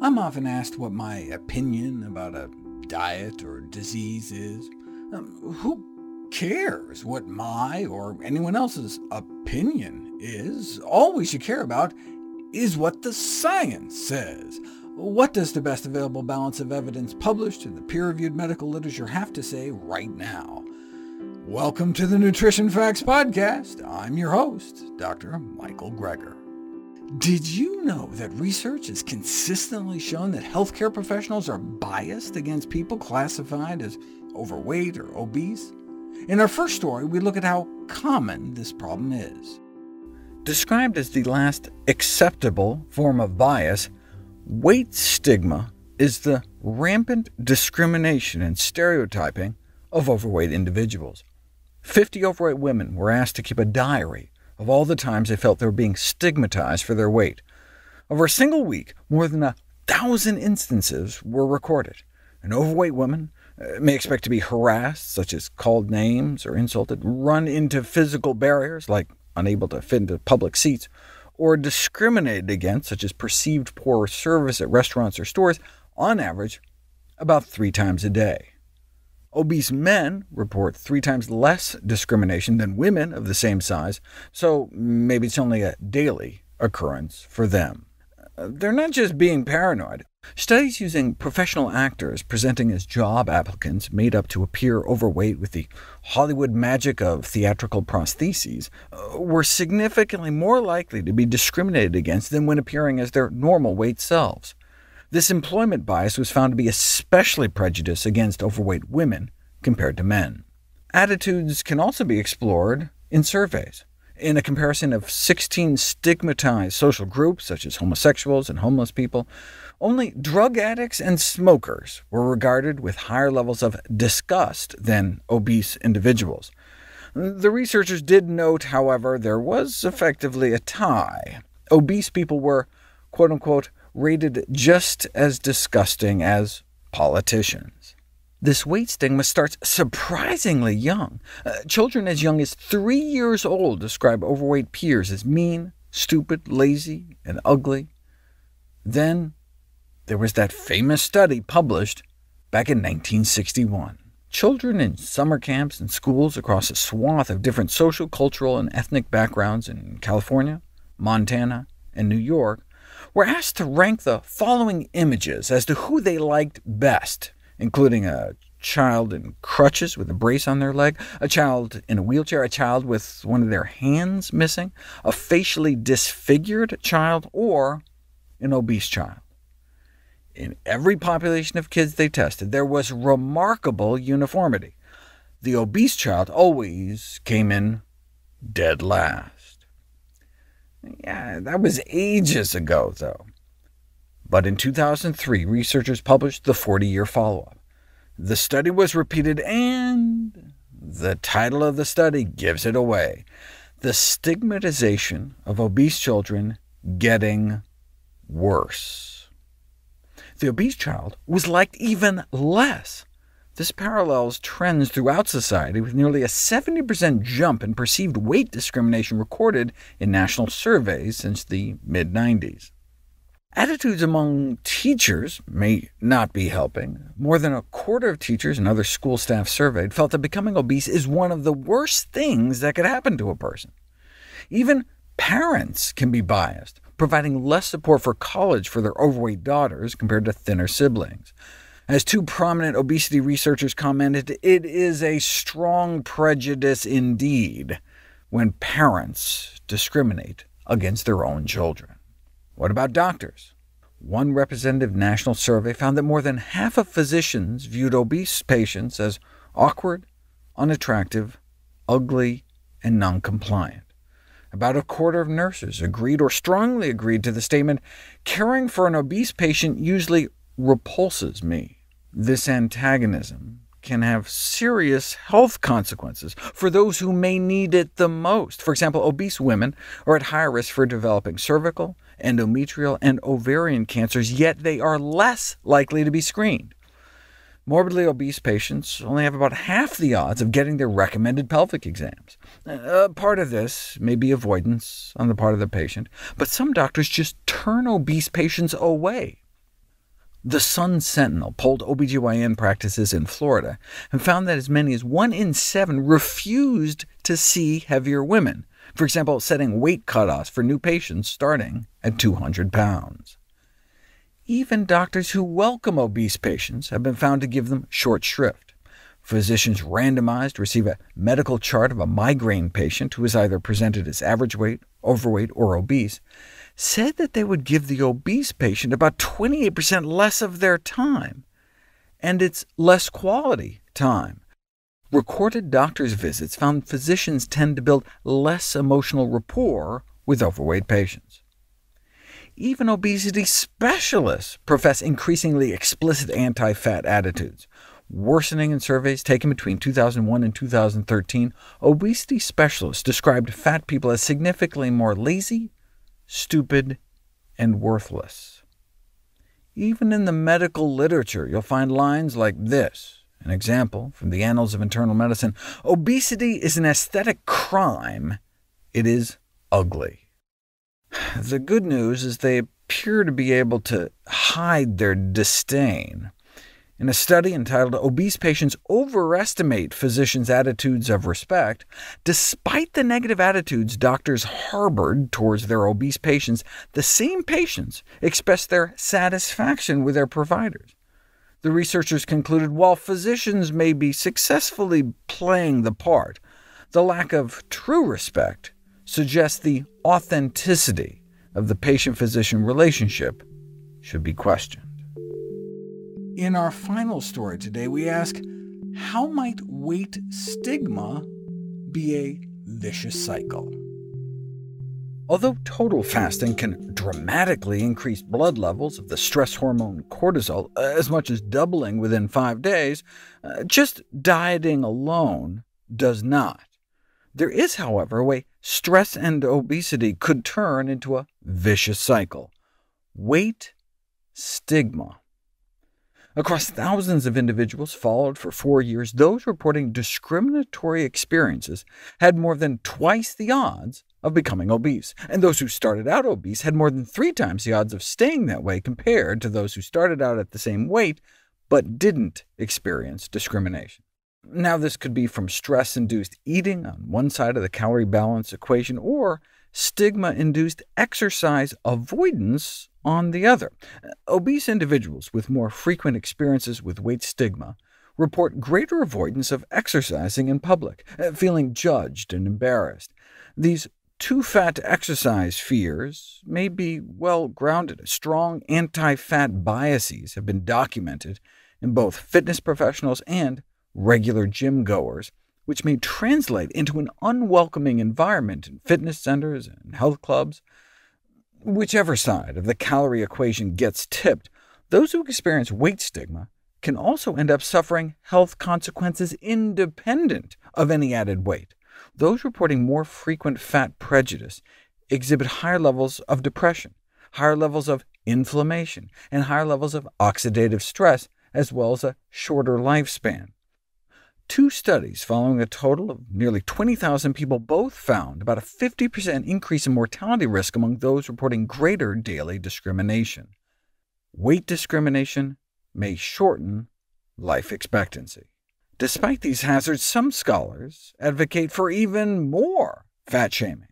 I'm often asked what my opinion about a diet or disease is. Um, who cares what my or anyone else's opinion is? All we should care about is what the science says. What does the best available balance of evidence published in the peer-reviewed medical literature have to say right now? Welcome to the Nutrition Facts Podcast. I'm your host, Dr. Michael Greger. Did you know that research has consistently shown that healthcare professionals are biased against people classified as overweight or obese? In our first story, we look at how common this problem is. Described as the last acceptable form of bias, weight stigma is the rampant discrimination and stereotyping of overweight individuals. 50 overweight women were asked to keep a diary of all the times they felt they were being stigmatized for their weight. Over a single week, more than a thousand instances were recorded. An overweight woman uh, may expect to be harassed, such as called names or insulted, run into physical barriers, like unable to fit into public seats, or discriminated against, such as perceived poor service at restaurants or stores, on average about three times a day. Obese men report three times less discrimination than women of the same size, so maybe it's only a daily occurrence for them. They're not just being paranoid. Studies using professional actors presenting as job applicants made up to appear overweight with the Hollywood magic of theatrical prostheses uh, were significantly more likely to be discriminated against than when appearing as their normal weight selves. This employment bias was found to be especially prejudiced against overweight women compared to men. Attitudes can also be explored in surveys. In a comparison of 16 stigmatized social groups, such as homosexuals and homeless people, only drug addicts and smokers were regarded with higher levels of disgust than obese individuals. The researchers did note, however, there was effectively a tie. Obese people were, quote-unquote, rated just as disgusting as politicians. This weight stigma starts surprisingly young. Uh, children as young as three years old describe overweight peers as mean, stupid, lazy, and ugly. Then there was that famous study published back in 1961. Children in summer camps and schools across a swath of different social, cultural, and ethnic backgrounds in California, Montana, and New York were asked to rank the following images as to who they liked best, including a child in crutches with a brace on their leg, a child in a wheelchair, a child with one of their hands missing, a facially disfigured child, or an obese child. In every population of kids they tested, there was remarkable uniformity. The obese child always came in dead last. Yeah, that was ages ago, though. But in 2003, researchers published the 40-year follow-up. The study was repeated, and the title of the study gives it away. The stigmatization of obese children getting worse. The obese child was liked even less. This parallels trends throughout society, with nearly a 70% jump in perceived weight discrimination recorded in national surveys since the mid-90s. Attitudes among teachers may not be helping. More than a quarter of teachers and other school staff surveyed felt that becoming obese is one of the worst things that could happen to a person. Even parents can be biased, providing less support for college for their overweight daughters compared to thinner siblings. As two prominent obesity researchers commented, it is a strong prejudice indeed when parents discriminate against their own children. What about doctors? One representative national survey found that more than half of physicians viewed obese patients as awkward, unattractive, ugly, and non-compliant. About a quarter of nurses agreed or strongly agreed to the statement, caring for an obese patient usually repulses me. This antagonism can have serious health consequences for those who may need it the most. For example, obese women are at higher risk for developing cervical, endometrial, and ovarian cancers, yet they are less likely to be screened. Morbidly obese patients only have about half the odds of getting their recommended pelvic exams. Uh, part of this may be avoidance on the part of the patient, but some doctors just turn obese patients away. The Sun Sentinel polled OBGYN practices in Florida and found that as many as 1 in 7 refused to see heavier women, for example, setting weight cutoffs for new patients starting at 200 pounds. Even doctors who welcome obese patients have been found to give them short shrift. Physicians randomized receive a medical chart of a migraine patient who was either presented as average weight, overweight, or obese, said that they would give the obese patient about 28% less of their time, and it's less quality time. Recorded doctor's visits found physicians tend to build less emotional rapport with overweight patients. Even obesity specialists profess increasingly explicit anti-fat attitudes. Worsening in surveys taken between 2001 and 2013, obesity specialists described fat people as significantly more lazy, stupid, and worthless. Even in the medical literature, you'll find lines like this. An example from the Annals of Internal Medicine, obesity is an aesthetic crime. It is ugly. The good news is they appear to be able to hide their disdain. In a study entitled Obese Patients Overestimate Physicians' Attitudes of Respect, despite the negative attitudes doctors harbored towards their obese patients, the same patients expressed their satisfaction with their providers. The researchers concluded while physicians may be successfully playing the part, the lack of true respect suggests the authenticity of the patient-physician relationship should be questioned. In our final story today, we ask, how might weight stigma be a vicious cycle? Although total fasting can dramatically increase blood levels of the stress hormone cortisol, uh, as much as doubling within five days, uh, just dieting alone does not. There is, however, a way stress and obesity could turn into a vicious cycle. Weight stigma. Across thousands of individuals followed for four years, those reporting discriminatory experiences had more than twice the odds of becoming obese, and those who started out obese had more than three times the odds of staying that way compared to those who started out at the same weight but didn't experience discrimination. Now, this could be from stress-induced eating on one side of the calorie balance equation, or stigma-induced exercise avoidance on the other. Obese individuals with more frequent experiences with weight stigma report greater avoidance of exercising in public, uh, feeling judged and embarrassed. These too fat to exercise fears may be well grounded. Strong anti-fat biases have been documented in both fitness professionals and regular gym goers, which may translate into an unwelcoming environment in fitness centers and health clubs. Whichever side of the calorie equation gets tipped, those who experience weight stigma can also end up suffering health consequences independent of any added weight. Those reporting more frequent fat prejudice exhibit higher levels of depression, higher levels of inflammation, and higher levels of oxidative stress, as well as a shorter lifespan. Two studies following a total of nearly 20,000 people both found about a 50% increase in mortality risk among those reporting greater daily discrimination. Weight discrimination may shorten life expectancy. Despite these hazards, some scholars advocate for even more fat shaming.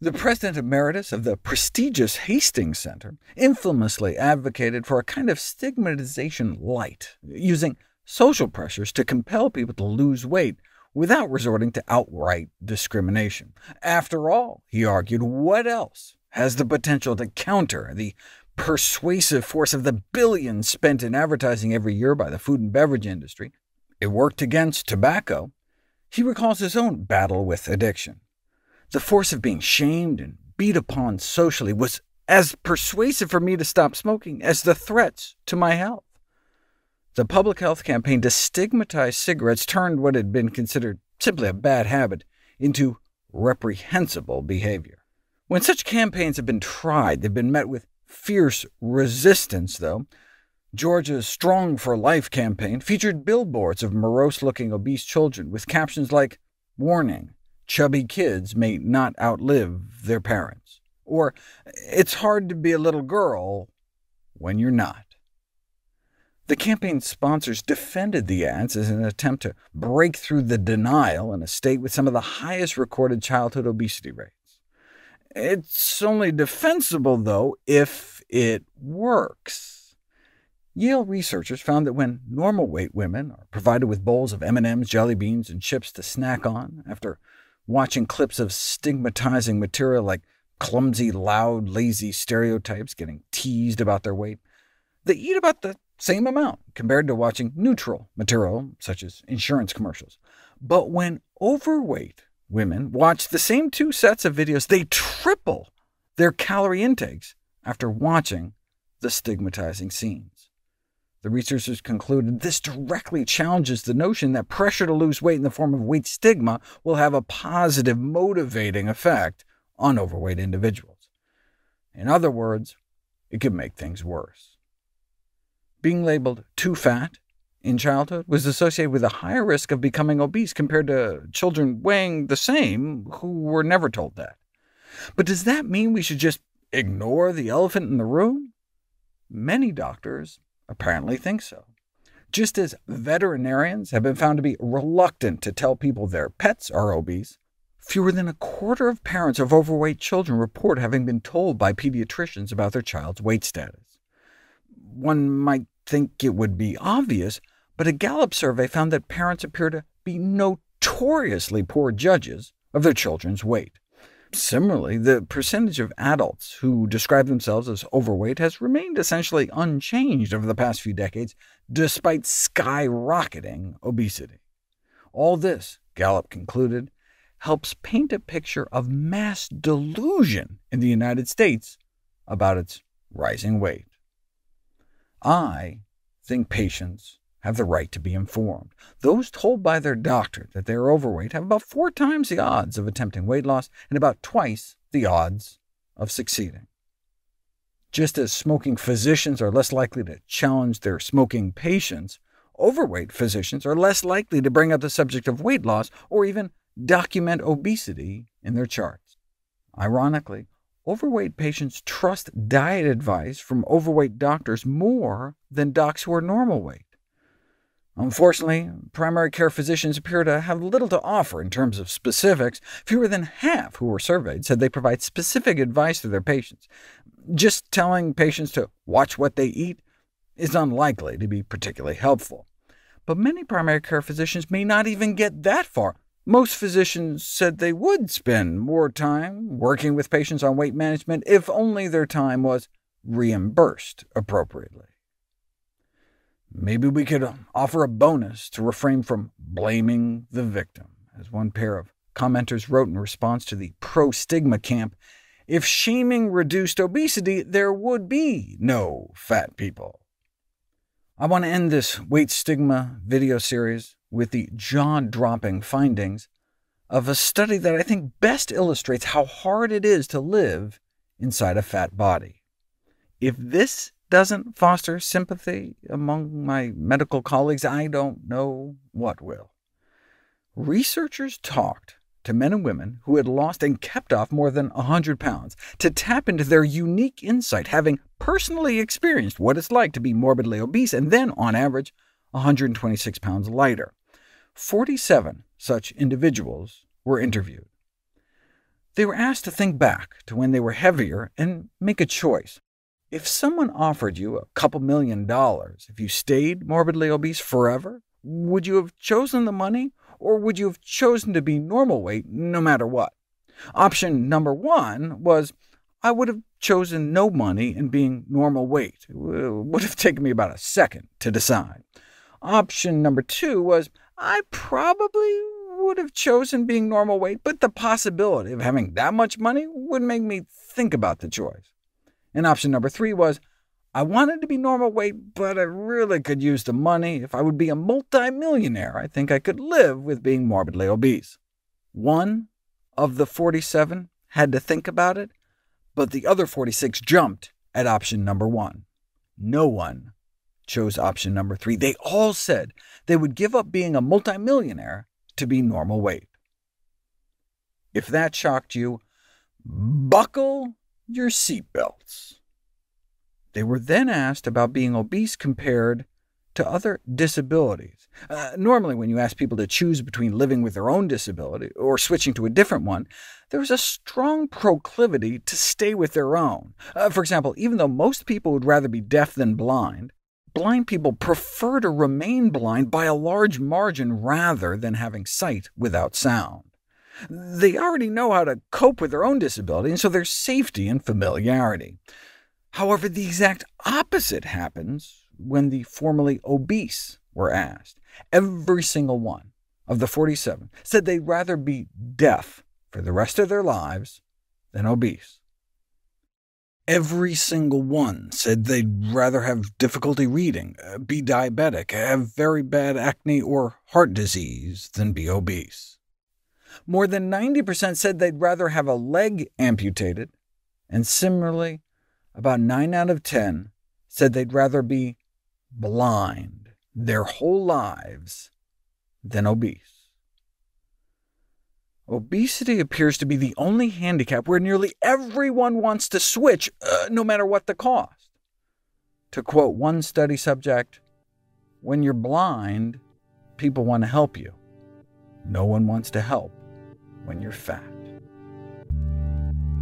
The president emeritus of the prestigious Hastings Center infamously advocated for a kind of stigmatization light, using social pressures to compel people to lose weight without resorting to outright discrimination. After all, he argued, what else has the potential to counter the persuasive force of the billions spent in advertising every year by the food and beverage industry? It worked against tobacco. He recalls his own battle with addiction. The force of being shamed and beat upon socially was as persuasive for me to stop smoking as the threats to my health. The public health campaign to stigmatize cigarettes turned what had been considered simply a bad habit into reprehensible behavior. When such campaigns have been tried, they've been met with fierce resistance, though. Georgia's Strong for Life campaign featured billboards of morose-looking obese children with captions like, Warning, chubby kids may not outlive their parents, or It's hard to be a little girl when you're not. The campaign sponsors defended the ads as an attempt to break through the denial in a state with some of the highest recorded childhood obesity rates. It's only defensible, though, if it works. Yale researchers found that when normal-weight women are provided with bowls of M&Ms, jelly beans, and chips to snack on after watching clips of stigmatizing material like clumsy, loud, lazy stereotypes getting teased about their weight, they eat about the same amount compared to watching neutral material, such as insurance commercials. But when overweight women watch the same two sets of videos, they triple their calorie intakes after watching the stigmatizing scenes. The researchers concluded this directly challenges the notion that pressure to lose weight in the form of weight stigma will have a positive motivating effect on overweight individuals. In other words, it could make things worse. Being labeled too fat in childhood was associated with a higher risk of becoming obese compared to children weighing the same who were never told that. But does that mean we should just ignore the elephant in the room? Many doctors apparently think so. Just as veterinarians have been found to be reluctant to tell people their pets are obese, fewer than a quarter of parents of overweight children report having been told by pediatricians about their child's weight status. One might think it would be obvious, but a Gallup survey found that parents appear to be notoriously poor judges of their children's weight. Similarly, the percentage of adults who describe themselves as overweight has remained essentially unchanged over the past few decades, despite skyrocketing obesity. All this, Gallup concluded, helps paint a picture of mass delusion in the United States about its rising weight. I think patients have the right to be informed. Those told by their doctor that they are overweight have about four times the odds of attempting weight loss and about twice the odds of succeeding. Just as smoking physicians are less likely to challenge their smoking patients, overweight physicians are less likely to bring up the subject of weight loss or even document obesity in their charts. Ironically, overweight patients trust diet advice from overweight doctors more than docs who are normal weight. Unfortunately, primary care physicians appear to have little to offer in terms of specifics. Fewer than half who were surveyed said they provide specific advice to their patients. Just telling patients to watch what they eat is unlikely to be particularly helpful. But many primary care physicians may not even get that far. Most physicians said they would spend more time working with patients on weight management if only their time was reimbursed appropriately. Maybe we could um, offer a bonus to refrain from blaming the victim, as one pair of commenters wrote in response to the pro-stigma camp, if shaming reduced obesity, there would be no fat people. I want to end this weight stigma video series with the jaw-dropping findings of a study that I think best illustrates how hard it is to live inside a fat body. If this doesn't foster sympathy among my medical colleagues, I don't know what will. Researchers talked to men and women who had lost and kept off more than 100 pounds to tap into their unique insight, having personally experienced what it's like to be morbidly obese and then, on average, 126 pounds lighter. 47 such individuals were interviewed. They were asked to think back to when they were heavier and make a choice. If someone offered you a couple million dollars if you stayed morbidly obese forever, would you have chosen the money, or would you have chosen to be normal weight no matter what? Option number one was, I would have chosen no money and being normal weight. It would have taken me about a second to decide. Option number two was, I probably would have chosen being normal weight, but the possibility of having that much money would make me think about the choice. And option number three was, I wanted to be normal weight, but I really could use the money. If I would be a multimillionaire, I think I could live with being morbidly obese. One of the 47 had to think about it, but the other 46 jumped at option number one. No one chose option number three. They all said they would give up being a multimillionaire to be normal weight. If that shocked you, buckle your seatbelts. They were then asked about being obese compared to other disabilities. Uh, normally, when you ask people to choose between living with their own disability or switching to a different one, there's a strong proclivity to stay with their own. Uh, for example, even though most people would rather be deaf than blind, blind people prefer to remain blind by a large margin rather than having sight without sound. They already know how to cope with their own disability, and so there's safety and familiarity. However, the exact opposite happens when the formerly obese were asked. Every single one of the 47 said they'd rather be deaf for the rest of their lives than obese. Every single one said they'd rather have difficulty reading, uh, be diabetic, have very bad acne or heart disease than be obese. More than 90% said they'd rather have a leg amputated, and similarly, about 9 out of 10 said they'd rather be blind their whole lives than obese. Obesity appears to be the only handicap where nearly everyone wants to switch, uh, no matter what the cost. To quote one study subject, when you're blind, people want to help you. No one wants to help when you're fat.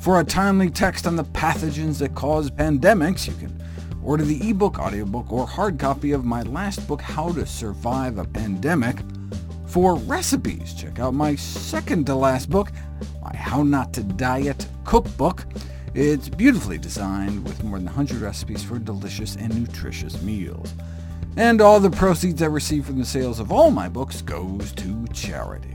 For a timely text on the pathogens that cause pandemics, you can order the ebook, audiobook, or hard copy of my last book, How to Survive a Pandemic. For recipes, check out my second-to-last book, my How Not to Diet cookbook. It's beautifully designed with more than 100 recipes for delicious and nutritious meals. And all the proceeds I receive from the sales of all my books goes to charity.